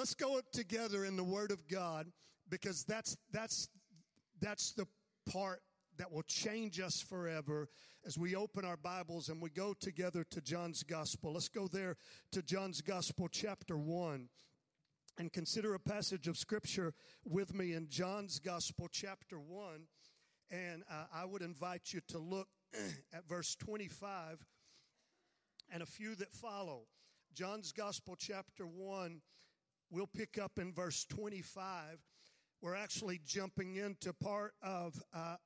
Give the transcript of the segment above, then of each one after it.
Let's go up together in the Word of God because that's, that's, that's the part that will change us forever as we open our Bibles and we go together to John's Gospel. Let's go there to John's Gospel, chapter 1, and consider a passage of Scripture with me in John's Gospel, chapter 1. And uh, I would invite you to look at verse 25 and a few that follow. John's Gospel, chapter 1, we'll pick up in verse 25. We're actually jumping into part of uh,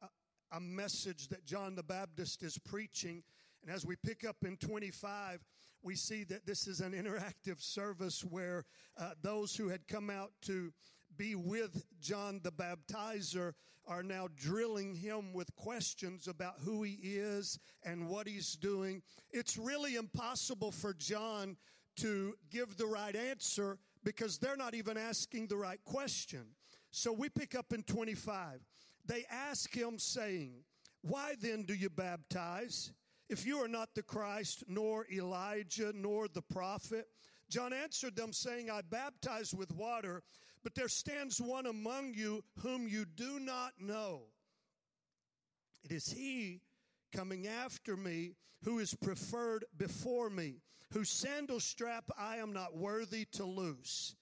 a message that John the Baptist is preaching. And as we pick up in 25, we see that this is an interactive service where uh, those who had come out to be with John the Baptizer are now drilling him with questions about who he is and what he's doing. It's really impossible for John to give the right answer because they're not even asking the right question. So we pick up in 25. They ask him, saying, Why then do you baptize? If you are not the Christ, nor Elijah, nor the prophet. John answered them, saying, I baptize with water, but there stands one among you whom you do not know. It is he coming after me who is preferred before me, whose sandal strap I am not worthy to loose.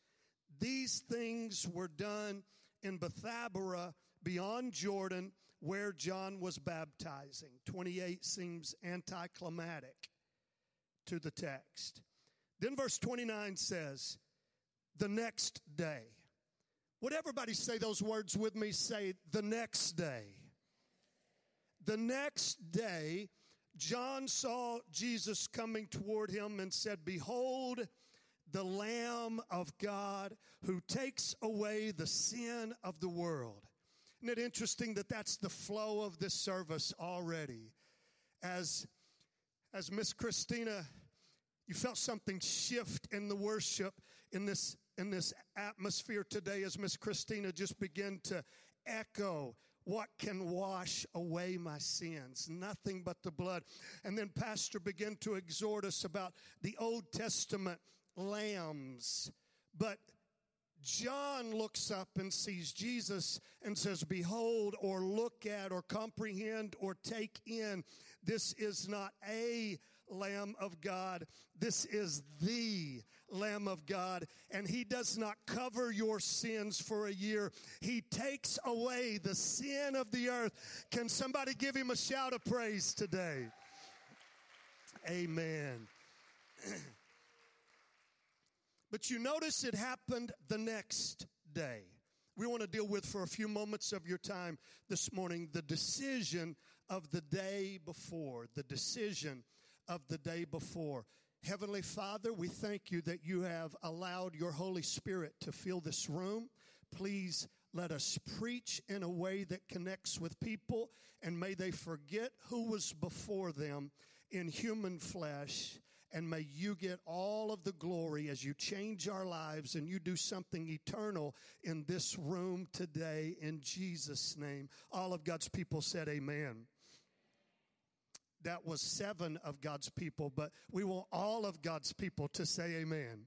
These things were done in Bethabara beyond Jordan where John was baptizing. 28 seems anticlimactic to the text. Then verse 29 says, the next day. Would everybody say those words with me? Say, the next day. The next day, John saw Jesus coming toward him and said, Behold, the Lamb of God who takes away the sin of the world. Isn't it interesting that that's the flow of this service already? As, as Miss Christina, you felt something shift in the worship in this, in this atmosphere today as Miss Christina just began to echo what can wash away my sins? Nothing but the blood. And then Pastor began to exhort us about the Old Testament lambs. But John looks up and sees Jesus and says, Behold, or look at, or comprehend, or take in. This is not a Lamb of God. This is the Lamb of God. And He does not cover your sins for a year. He takes away the sin of the earth. Can somebody give Him a shout of praise today? Amen. But you notice it happened the next day. We want to deal with for a few moments of your time this morning the decision of the day before. The decision of the day before. Heavenly Father, we thank you that you have allowed your Holy Spirit to fill this room. Please let us preach in a way that connects with people and may they forget who was before them in human flesh and may you get all of the glory as you change our lives and you do something eternal in this room today in Jesus' name. All of God's people said, Amen. That was seven of God's people, but we want all of God's people to say amen.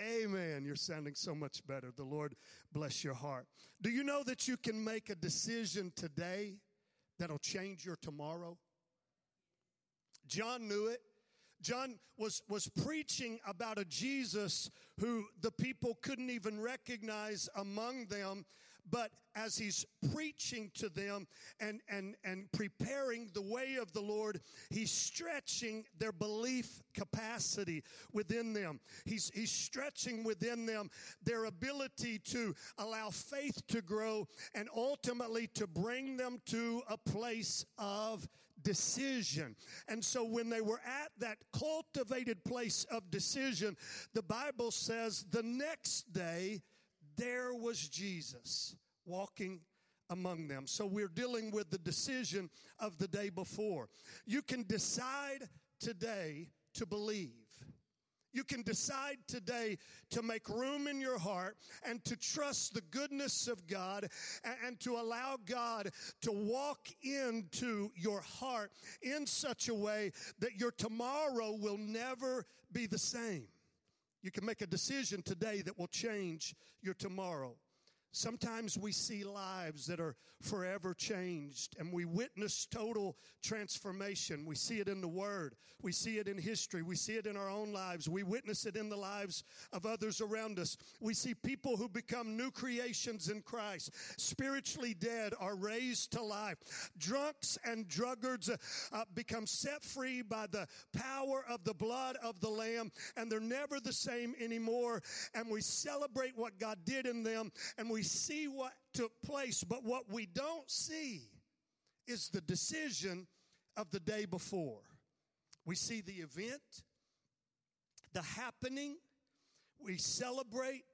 Amen. You're sounding so much better. The Lord bless your heart. Do you know that you can make a decision today that'll change your tomorrow? John knew it. John was, was preaching about a Jesus who the people couldn't even recognize among them. But as he's preaching to them and, and, and preparing the way of the Lord, he's stretching their belief capacity within them. He's, he's stretching within them their ability to allow faith to grow and ultimately to bring them to a place of decision. And so when they were at that cultivated place of decision, the Bible says the next day there was Jesus walking among them. So we're dealing with the decision of the day before. You can decide today to believe. You can decide today to make room in your heart and to trust the goodness of God and to allow God to walk into your heart in such a way that your tomorrow will never be the same. You can make a decision today that will change your tomorrow. Sometimes we see lives that are forever changed and we witness total transformation. We see it in the Word. We see it in history. We see it in our own lives. We witness it in the lives of others around us. We see people who become new creations in Christ. Spiritually dead are raised to life. Drunks and druggards uh, become set free by the power of the blood of the Lamb and they're never the same anymore. And we celebrate what God did in them and we see what took place, but what we don't see is the decision of the day before. We see the event, the happening, we celebrate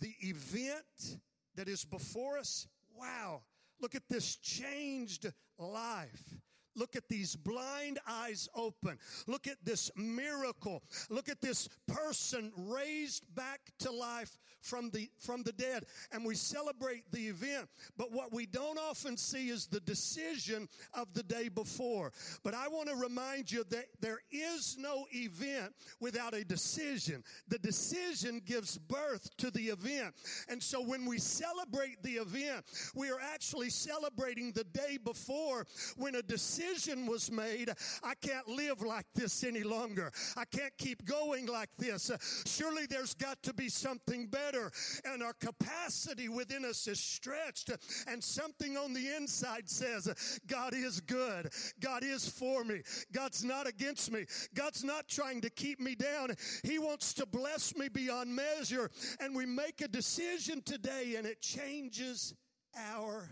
the event that is before us. Wow, look at this changed life. Look at these blind eyes open. Look at this miracle. Look at this person raised back to life from the, from the dead. And we celebrate the event. But what we don't often see is the decision of the day before. But I want to remind you that there is no event without a decision. The decision gives birth to the event. And so when we celebrate the event, we are actually celebrating the day before when a decision was made. I can't live like this any longer. I can't keep going like this. Surely there's got to be something better and our capacity within us is stretched and something on the inside says, God is good. God is for me. God's not against me. God's not trying to keep me down. He wants to bless me beyond measure. And we make a decision today and it changes our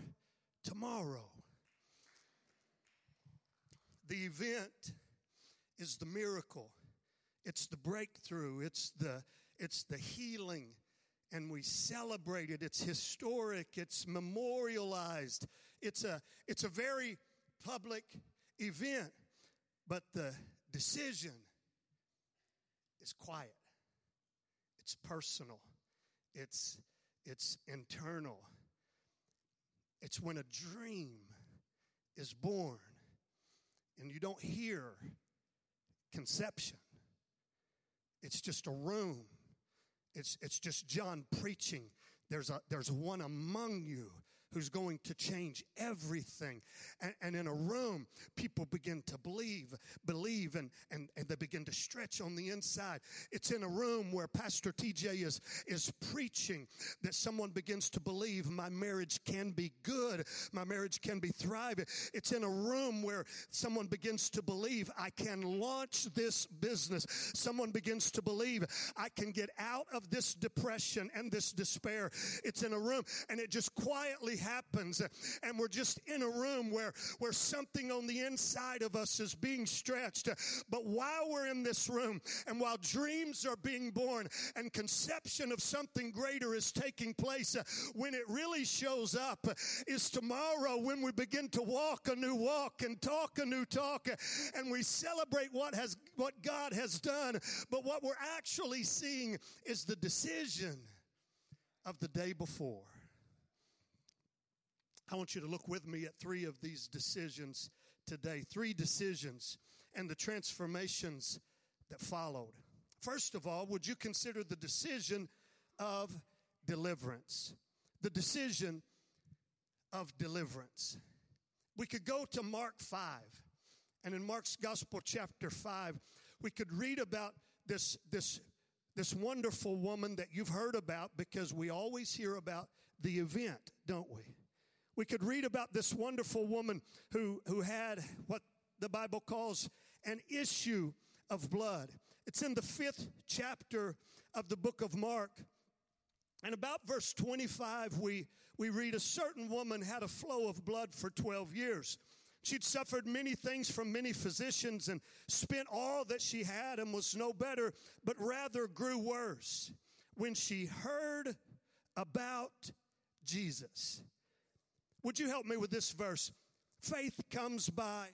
tomorrow. The event is the miracle. It's the breakthrough. It's the, it's the healing and we celebrate it. It's historic, it's memorialized. It's a, it's a very public event, but the decision is quiet. It's personal. It's, it's internal. It's when a dream is born and you don't hear conception. It's just a room it's, it's just John preaching. There's, a, there's one among you who's going to change everything. And, and, in a room, people begin to believe, believe, and, and, and they begin to stretch on the inside. It's in a room where Pastor TJ is, is preaching that someone begins to believe my marriage can be good, my marriage can be thriving. It's in a room where someone begins to believe I can launch this business. Someone begins to believe I can get out of this depression and this despair. It's in a room and it just quietly happens and we're just in a room where, where something on the inside of us is being stretched. But while we're in this room and while dreams are being born and conception of something greater is taking place, when it really shows up is tomorrow when we begin to walk a new walk and talk a new talk and we celebrate what has, what God has done. But what we're actually seeing is the decision of the day before. I want you to look with me at three of these decisions today. Three decisions and the transformations that followed. First of all, would you consider the decision of deliverance? The decision of deliverance. We could go to Mark 5, and in Mark's Gospel, chapter 5, we could read about this, this, this wonderful woman that you've heard about because we always hear about the event, don't we? We could read about this wonderful woman who, who had what the Bible calls an issue of blood. It's in the fifth chapter of the book of Mark. And about verse 25, we, we read a certain woman had a flow of blood for 12 years. She'd suffered many things from many physicians and spent all that she had and was no better, but rather grew worse. When she heard about Jesus, would you help me with this verse? Faith comes by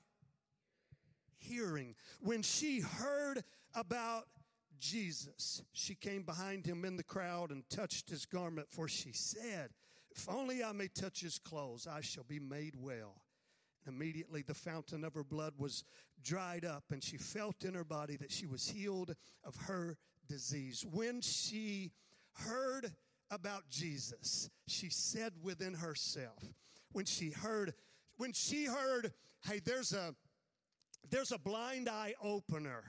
hearing. When she heard about Jesus, she came behind him in the crowd and touched his garment, for she said, If only I may touch his clothes, I shall be made well. And immediately the fountain of her blood was dried up, and she felt in her body that she was healed of her disease. When she heard about Jesus, she said within herself, when she heard, when she heard, hey, there's a there's a blind eye opener.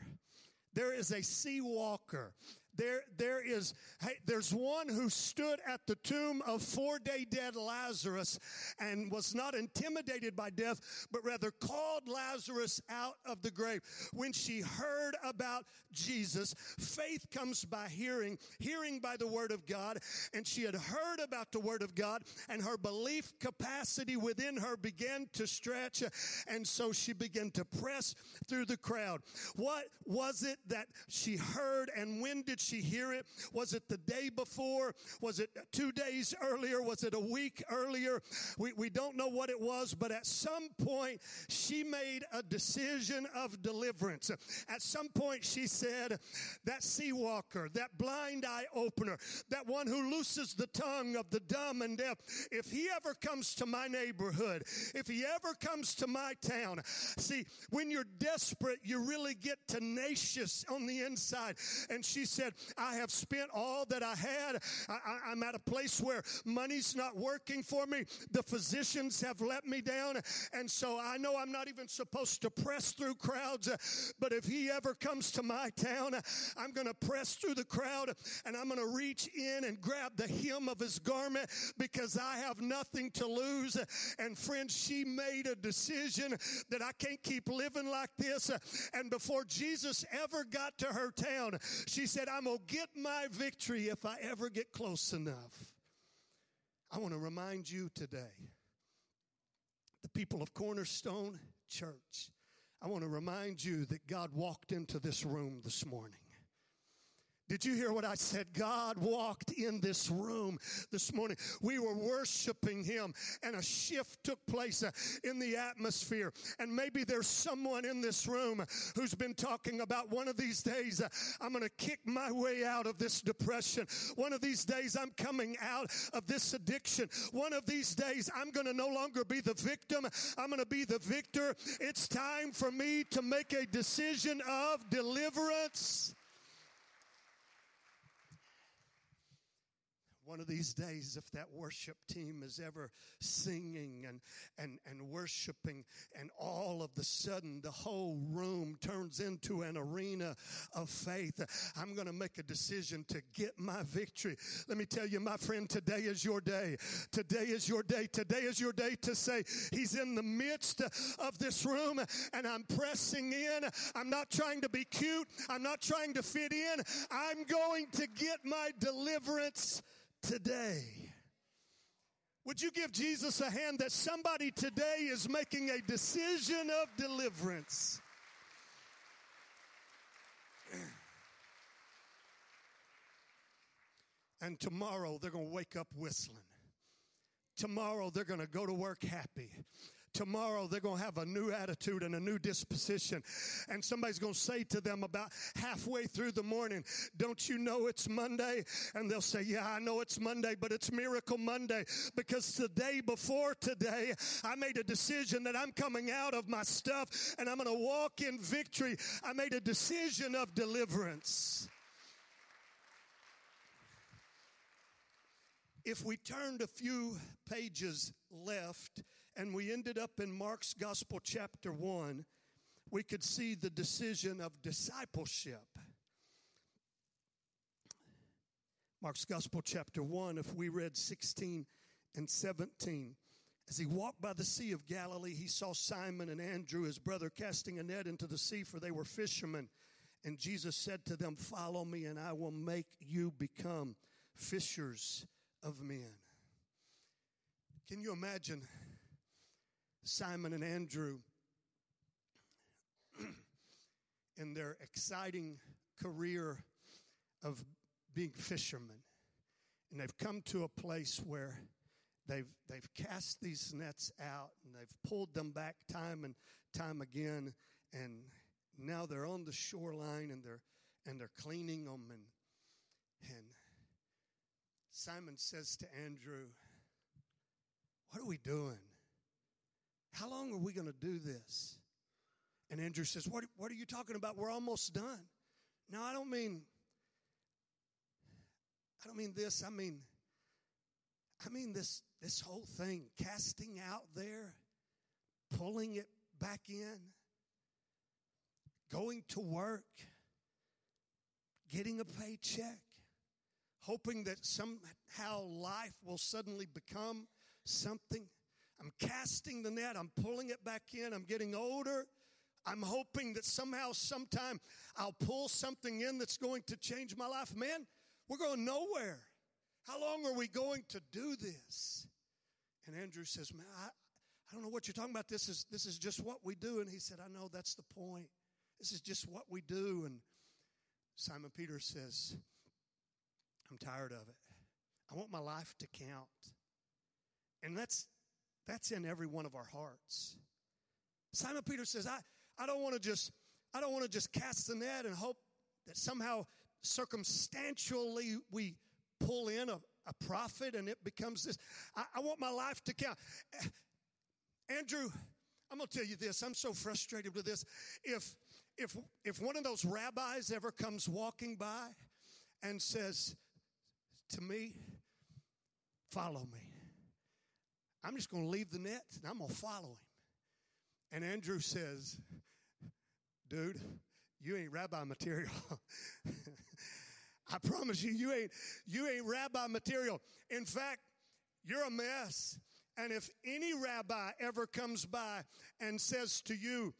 There is a sea walker. There, there is, hey, there's one who stood at the tomb of four day dead Lazarus and was not intimidated by death, but rather called Lazarus out of the grave. When she heard about Jesus, faith comes by hearing, hearing by the word of God, and she had heard about the word of God, and her belief capacity within her began to stretch, and so she began to press through the crowd. What was it that she heard, and when did she hear it? Was it the day before? Was it two days earlier? Was it a week earlier? We, we don't know what it was, but at some point she made a decision of deliverance. At some point she said, that sea walker, that blind eye opener, that one who looses the tongue of the dumb and deaf, if he ever comes to my neighborhood, if he ever comes to my town, see, when you're desperate, you really get tenacious on the inside. And she said, I have spent all that I had. I, am at a place where money's not working for me. The physicians have let me down. And so I know I'm not even supposed to press through crowds. But if he ever comes to my town, I'm going to press through the crowd and I'm going to reach in and grab the hem of his garment because I have nothing to lose. And friends, she made a decision that I can't keep living like this. And before Jesus ever got to her town, she said, I'm going to get my victory if I ever get close enough. I want to remind you today, the people of Cornerstone Church, I want to remind you that God walked into this room this morning. Did you hear what I said? God walked in this room this morning. We were worshiping Him, and a shift took place uh, in the atmosphere. And maybe there's someone in this room who's been talking about one of these days, uh, I'm going to kick my way out of this depression. One of these days, I'm coming out of this addiction. One of these days, I'm going to no longer be the victim, I'm going to be the victor. It's time for me to make a decision of deliverance. One of these days, if that worship team is ever singing and, and, and worshiping, and all of the sudden the whole room turns into an arena of faith, I'm going to make a decision to get my victory. Let me tell you, my friend, today is your day. Today is your day. Today is your day to say, He's in the midst of this room, and I'm pressing in. I'm not trying to be cute, I'm not trying to fit in. I'm going to get my deliverance today. Would you give Jesus a hand that somebody today is making a decision of deliverance? And tomorrow they're going to wake up whistling. Tomorrow they're going to go to work happy tomorrow they're going to have a new attitude and a new disposition. And somebody's going to say to them about halfway through the morning, Don't you know it's Monday? And they'll say, Yeah, I know it's Monday, but it's Miracle Monday because the day before today, I made a decision that I'm coming out of my stuff and I'm going to walk in victory. I made a decision of deliverance. If we turned a few pages left and we ended up in Mark's Gospel, chapter 1, we could see the decision of discipleship. Mark's Gospel, chapter 1, if we read 16 and 17. As he walked by the Sea of Galilee, he saw Simon and Andrew, his brother, casting a net into the sea, for they were fishermen. And Jesus said to them, Follow me, and I will make you become fishers of men. Can you imagine Simon and Andrew in their exciting career of being fishermen. And they've come to a place where they've, they've cast these nets out and they've pulled them back time and time again. And now they're on the shoreline and they're, and they're cleaning them. And, and Simon says to Andrew, What are we doing? How long are we going to do this? And Andrew says, what, what are you talking about? We're almost done. No, I don't mean I don't mean this, I mean, I mean this, this whole thing, casting out there, pulling it back in, going to work, getting a paycheck, hoping that somehow life will suddenly become something. I'm casting the net, I'm pulling it back in, I'm getting older. I'm hoping that somehow, sometime, I'll pull something in that's going to change my life. Man, we're going nowhere. How long are we going to do this? And Andrew says, Man, I, I don't know what you're talking about. This is, this is just what we do. And he said, I know that's the point. This is just what we do. And Simon Peter says, I'm tired of it. I want my life to count. And that's that's in every one of our hearts. Simon Peter says, I, I don't want to just I don't want to just cast the net and hope that somehow circumstantially we pull in a, a profit and it becomes this. I, I want my life to count. Andrew, I'm gonna tell you this. I'm so frustrated with this. If if if one of those rabbis ever comes walking by and says to me, follow me. I'm just going to leave the net and I'm going to follow him. And Andrew says, dude, you ain't rabbi material. I promise you, you ain't, you ain't rabbi material. In fact, you're a mess. And if any rabbi ever comes by and says to you,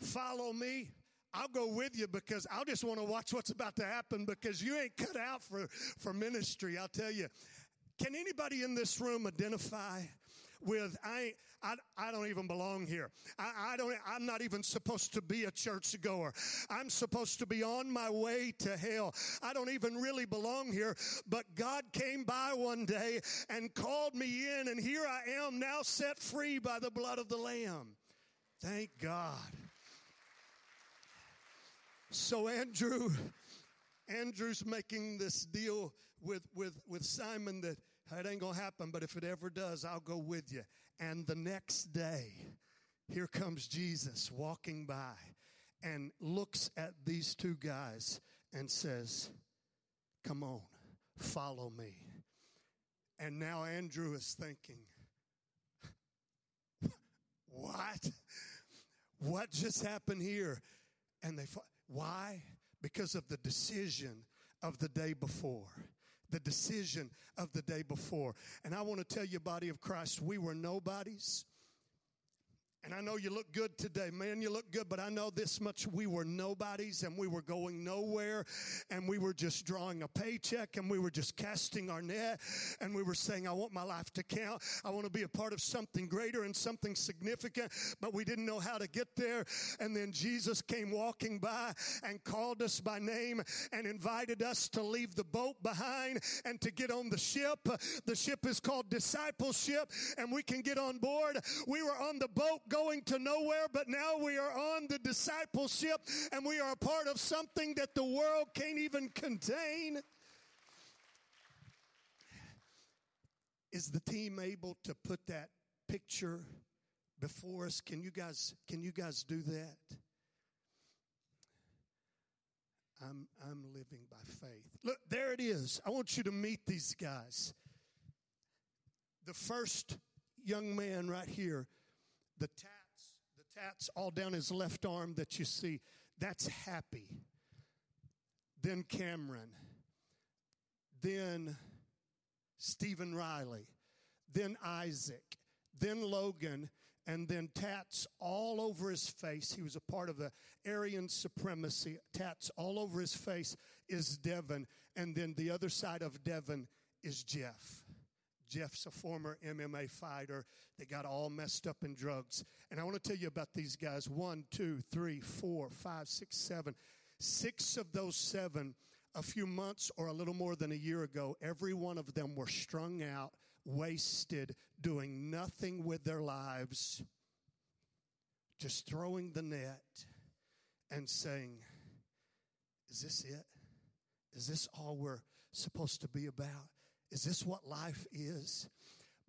follow me, I'll go with you because I just want to watch what's about to happen because you ain't cut out for, for ministry. I'll tell you. Can anybody in this room identify with I I, I don't even belong here. I, I don't I'm not even supposed to be a church goer. I'm supposed to be on my way to hell. I don't even really belong here. But God came by one day and called me in, and here I am now set free by the blood of the Lamb. Thank God. So Andrew, Andrew's making this deal with, with, with Simon that it ain't gonna happen, but if it ever does, I'll go with you. And the next day, here comes Jesus walking by and looks at these two guys and says, Come on, follow me. And now Andrew is thinking, What? What just happened here? And they, why? Because of the decision of the day before the decision of the day before. And I want to tell you, body of Christ, we were nobodies. And I know you look good today, man. You look good, but I know this much we were nobodies and we were going nowhere and we were just drawing a paycheck and we were just casting our net and we were saying, I want my life to count. I want to be a part of something greater and something significant, but we didn't know how to get there. And then Jesus came walking by and called us by name and invited us to leave the boat behind and to get on the ship. The ship is called discipleship and we can get on board. We were on the boat going to nowhere, but now we are on the discipleship and we are a part of something that the world can't even contain. Is the team able to put that picture before us? Can you guys can you guys do that? I'm I'm living by faith. Look, there it is. I want you to meet these guys. The first young man right here the tats, the tats all down his left arm that you see, that's happy. Then Cameron. Then Stephen Riley. Then Isaac. Then Logan. And then tats all over his face. He was a part of the Aryan supremacy. Tats all over his face is Devin. And then the other side of Devin is Jeff. Jeff's a former MMA fighter that got all messed up in drugs. And I want to tell you about these guys one, two, three, four, five, six, seven. Six of those seven, a few months or a little more than a year ago, every one of them were strung out, wasted, doing nothing with their lives, just throwing the net and saying, Is this it? Is this all we're supposed to be about? Is this what life is?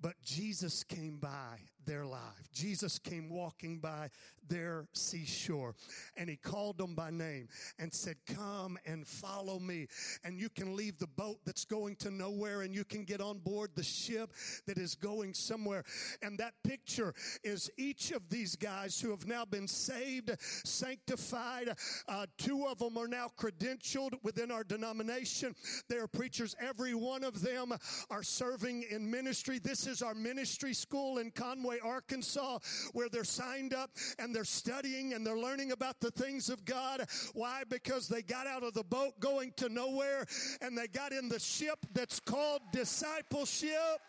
but Jesus came by their life. Jesus came walking by their seashore and he called them by name and said, Come and follow me. And you can leave the boat that's going to nowhere and you can get on board the ship that is going somewhere. And that picture is each of these guys who have now been saved, sanctified. Uh, two of them are now credentialed within our denomination. They are preachers. Every one of them are serving in ministry. This is our ministry school in Conway, Arkansas, where they're signed up and they're studying and they're learning about the things of God. Why? Because they got out of the boat going to nowhere and they got in the ship that's called discipleship.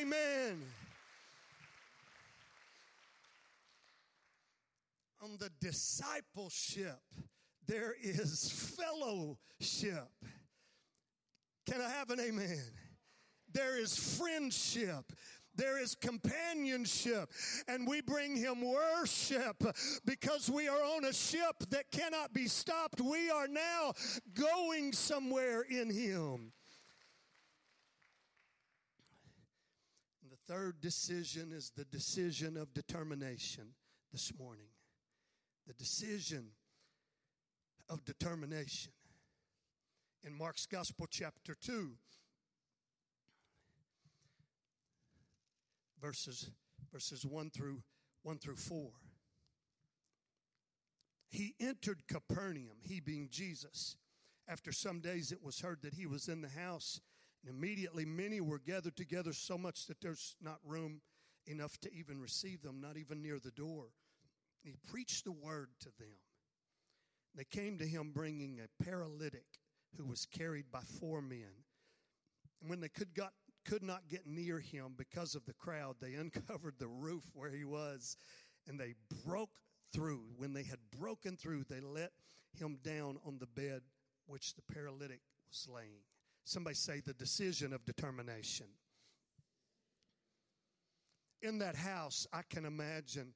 Amen. On the discipleship, there is fellowship. Can I have an amen? There is friendship. There is companionship, and we bring him worship because we are on a ship that cannot be stopped. We are now going somewhere in him. And the third decision is the decision of determination this morning. The decision of determination. In Mark's Gospel, chapter 2, verses verses 1 through 1 through 4 he entered capernaum he being jesus. After some days it was heard that he was in the house and immediately many were gathered together so much that there's not room enough to even receive them not even near the door. He preached the word to them. They came to him bringing a paralytic who was carried by four men. And when they could got could not get near him because of the crowd, they uncovered the roof where he was and they broke through. When they had broken through, they let him down on the bed which the paralytic was laying. Somebody say the decision of determination. In that house, I can imagine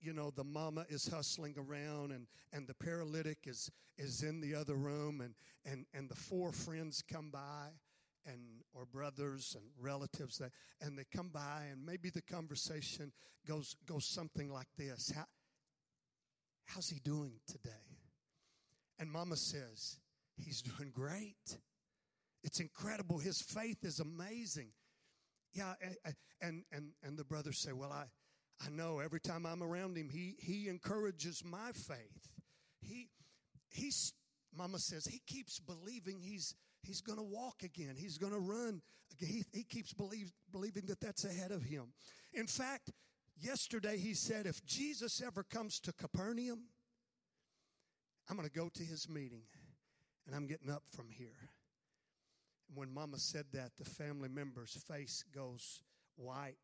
you know the mama is hustling around and and the paralytic is is in the other room and and and the four friends come by and or brothers and relatives that and they come by and maybe the conversation goes goes something like this. How, how's he doing today? And mama says he's doing great. It's incredible. His faith is amazing. Yeah and and and the brothers say well i i know every time i'm around him he he encourages my faith. He he's mama says he keeps believing he's he's going to walk again. He's going to run. He, he keeps believe, believing that that's ahead of him. In fact, yesterday he said, if Jesus ever comes to Capernaum, I'm going to go to his meeting and I'm getting up from here. And when Mama said that, the family member's face goes white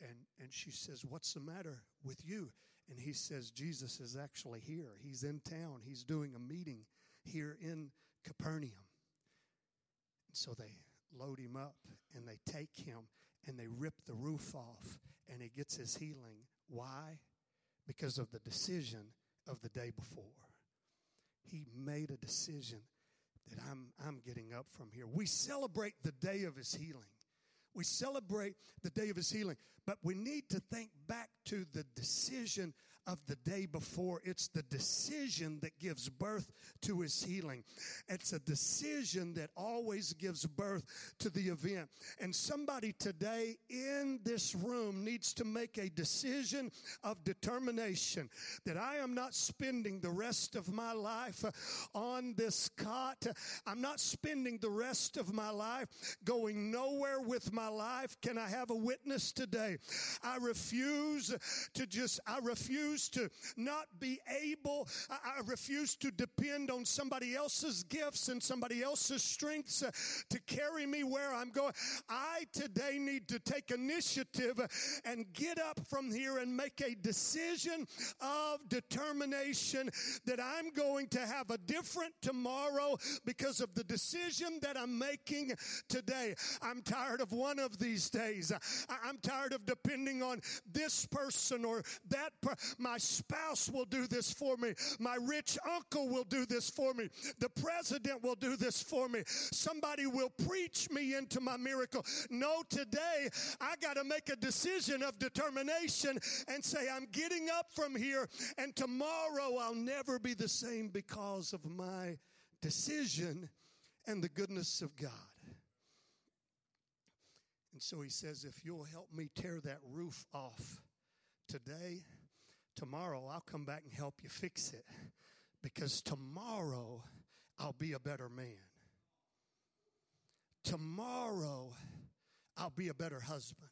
and, and she says, What's the matter with you? And he says, Jesus is actually here. He's in town. He's doing a meeting here in Capernaum. So they load him up and they take him and they rip the roof off and he gets his healing. Why? Because of the decision of the day before. He made a decision that I'm, I'm getting up from here. We celebrate the day of his healing. We celebrate the day of his healing, but we need to think back to the decision of the day before. It's the decision that gives birth to his healing. It's a decision that always gives birth to the event. And somebody today in this room needs to make a decision of determination that I am not spending the rest of my life on this cot. I'm not spending the rest of my life going nowhere with my life. Can I have a witness today? I refuse to just, I refuse refuse to not be able, I, refuse to depend on somebody else's gifts and somebody else's strengths uh, to carry me where I'm going. I today need to take initiative and get up from here and make a decision of determination that I'm going to have a different tomorrow because of the decision that I'm making today. I'm tired of one of these days. I'm tired of depending on this person or that person. My spouse will do this for me. My rich uncle will do this for me. The president will do this for me. Somebody will preach me into my miracle. No, today I got to make a decision of determination and say, I'm getting up from here, and tomorrow I'll never be the same because of my decision and the goodness of God. And so he says, If you'll help me tear that roof off today, tomorrow I'll come back and help you fix it. Because tomorrow I'll be a better man. Tomorrow I'll be a better husband.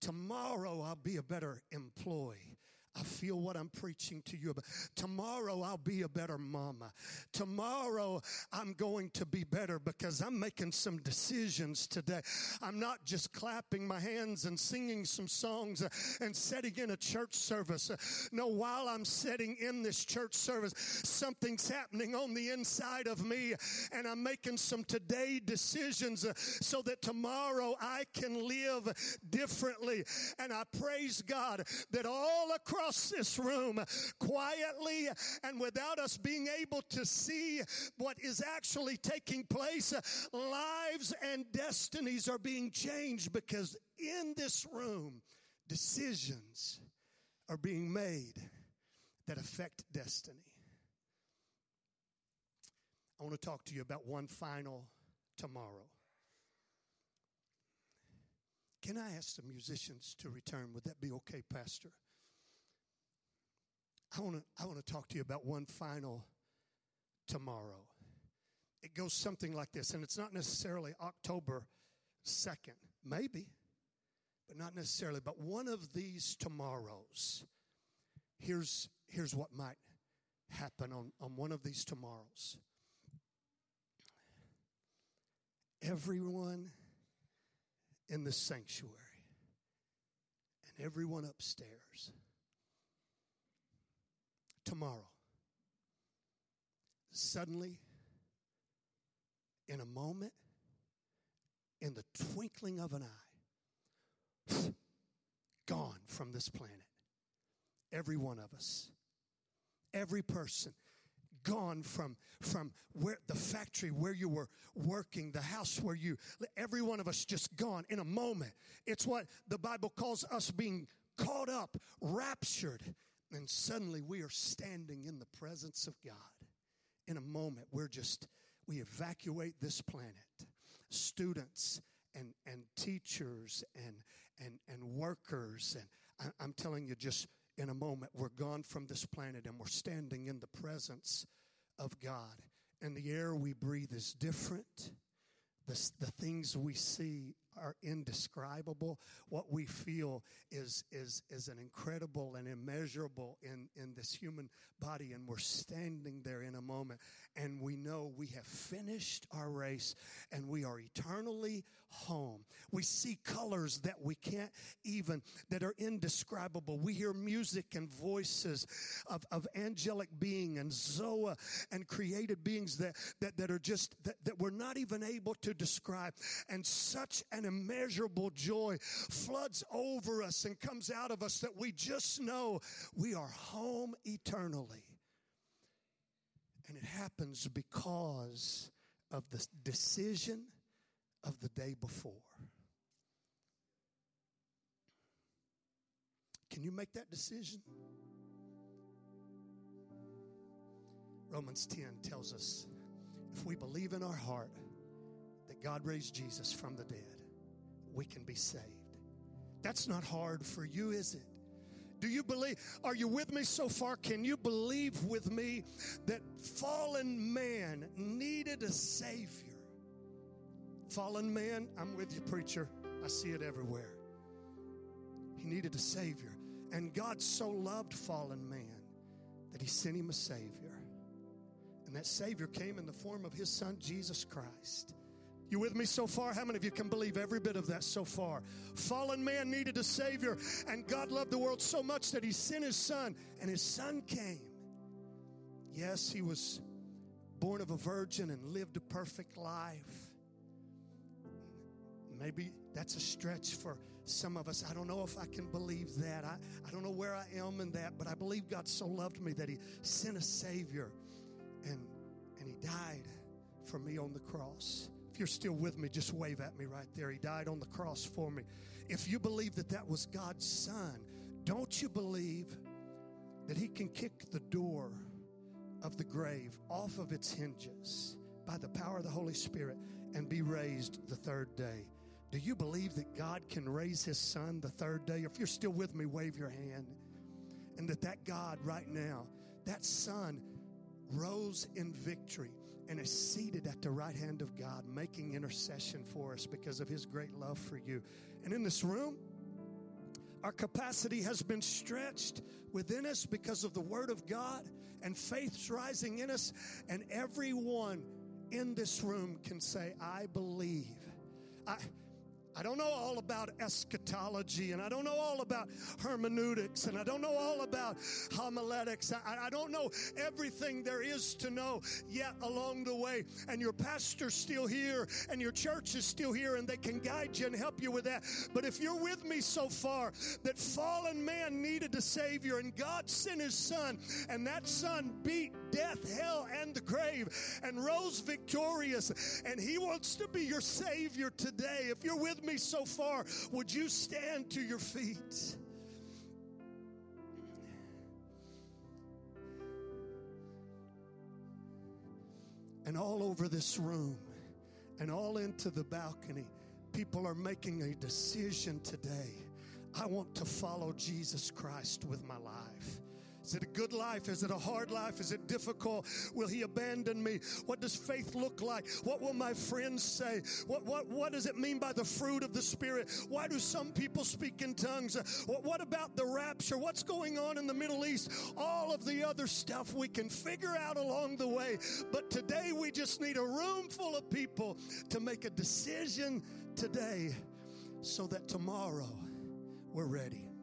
Tomorrow I'll be a better employee. I feel what I'm preaching to you about. Tomorrow I'll be a better mama. Tomorrow I'm going to be better because I'm making some decisions today. I'm not just clapping my hands and singing some songs and sitting in a church service. No, while I'm sitting in this church service, something's happening on the inside of me and I'm making some today decisions so that tomorrow I can live differently. And I praise God that all across across this room quietly and without us being able to see what is actually taking place, lives and destinies are being changed because in this room, decisions are being made that affect destiny. I want to talk to you about one final tomorrow. Can I ask the musicians to return? Would that be okay, Pastor? I want to I want to talk to you about one final tomorrow. It goes something like this, and it's not necessarily October 2nd, maybe, but not necessarily. But one of these tomorrows, here's, here's what might happen on, on one of these tomorrows. Everyone in the sanctuary and everyone upstairs tomorrow. Suddenly, in a moment, in the twinkling of an eye, gone from this planet. Every one of us. Every person gone from from where the factory where you were working the house where you every one of us just gone in a moment it's what the bible calls us being caught up raptured and suddenly we are standing in the presence of God. In a moment, we're just, we evacuate this planet. Students and, and teachers and, and, and workers. And I, I'm telling you, just in a moment, we're gone from this planet and we're standing in the presence of God. And the air we breathe is different. The, the things we see are indescribable. What we feel is, is, is an incredible and immeasurable in, in this human body. And we're standing there in a moment and we know we have finished our race and we are eternally home. We see colors that we can't even, that are indescribable. We hear music and voices of, of angelic being and Zoa and created beings that, that, that are just, that, that we're not even able to describe. And such an immeasurable joy floods over us and comes out of us that we just know we are home eternally. And it happens because of the decision of the day before. Can you make that decision? Romans 10 tells us if we believe in our heart that God raised Jesus from the dead, we can be saved. That's not hard for you, is it? Do you believe? Are you with me so far? Can you believe with me that fallen man needed a Savior? Fallen man, I'm with you, preacher. I see it everywhere. He needed a Savior. And God so loved fallen man that He sent him a Savior. And that Savior came in the form of His Son, Jesus Christ. You with me so far? How many of you can believe every bit of that so far? Fallen man needed a Savior, and God loved the world so much that He sent His Son, and His Son came. Yes, He was born of a virgin and lived a perfect life. Maybe that's a stretch for some of us. I don't know if I can believe that. I, I don't know where I am in that, but I believe God so loved me that He sent a Savior and, and He died for me on the cross. If you're still with me, just wave at me right there. He died on the cross for me. If you believe that that was God's Son, don't you believe that He can kick the door of the grave off of its hinges by the power of the Holy Spirit and be raised the third day? Do you believe that God can raise His Son the third day? If you're still with me, wave your hand. And that that God right now, that Son, rose in victory and is seated at the right hand of God, making intercession for us because of his great love for you. And in this room, our capacity has been stretched within us because of the Word of God and faith's rising in us. And everyone in this room can say, I believe. I, I don't know all about eschatology and I don't know all about hermeneutics and I don't know all about homiletics. I, I, don't know everything there is to know yet along the way. And your pastor's still here and your church is still here and they can guide you and help you with that. But if you're with me so far that fallen man needed a savior and God sent his son and that son beat death, hell, and the grave and rose victorious and he wants to be your savior today. If you're with me so far, would you stand to your feet? And all over this room and all into the balcony, people are making a decision today. I want to follow Jesus Christ with my life. Is it a good life? Is it a hard life? Is it difficult? Will he abandon me? What does faith look like? What will my friends say? What, what, what does it mean by the fruit of the Spirit? Why do some people speak in tongues? What, what about the rapture? What's going on in the Middle East? All of the other stuff we can figure out along the way. But today we just need a room full of people to make a decision today so that tomorrow we're ready.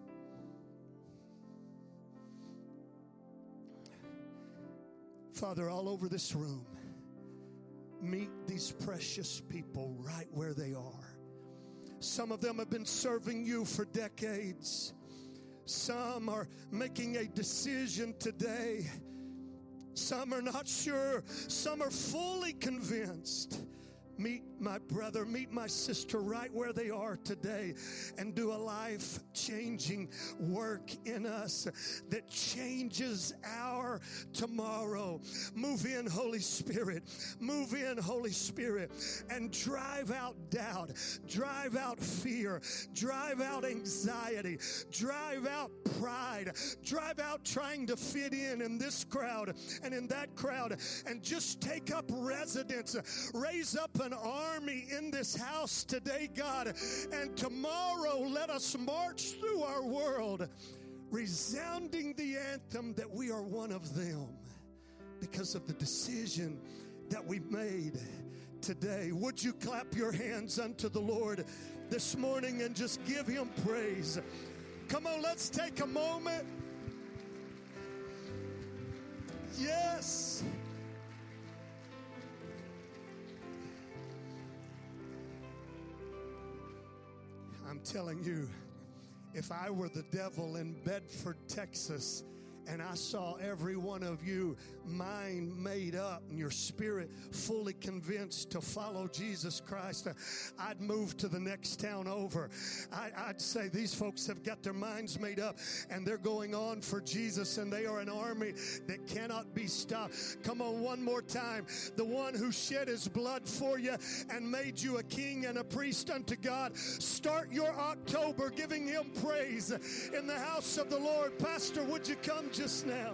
Father, all over this room, meet these precious people right where they are. Some of them have been serving you for decades. Some are making a decision today. Some are not sure. Some are fully convinced meet my brother, meet my sister right where they are today and do a life changing work in us that changes our tomorrow. Move in, Holy Spirit. Move in, Holy Spirit, and drive out doubt, drive out fear, drive out anxiety, drive out pride, drive out trying to fit in in this crowd and in that crowd, and just take up residence, raise up an army in this house today, God. And tomorrow, let us march through our world, resounding the anthem that we are one of them because of the decision that we made today. Would you clap your hands unto the Lord this morning and just give him praise? Come on, let's take a moment. Yes. Telling you, if I were the devil in Bedford, Texas, and I saw every one of you mind made up and your spirit fully convinced to follow Jesus Christ, uh, I'd move to the next town over. I, would say these folks have got their minds made up and they're going on for Jesus and they are an army that cannot be stopped. Come on, one more time. The one who shed his blood for you and made you a king and a priest unto God. Start your October giving him praise in the house of the Lord. Pastor, would you come just now?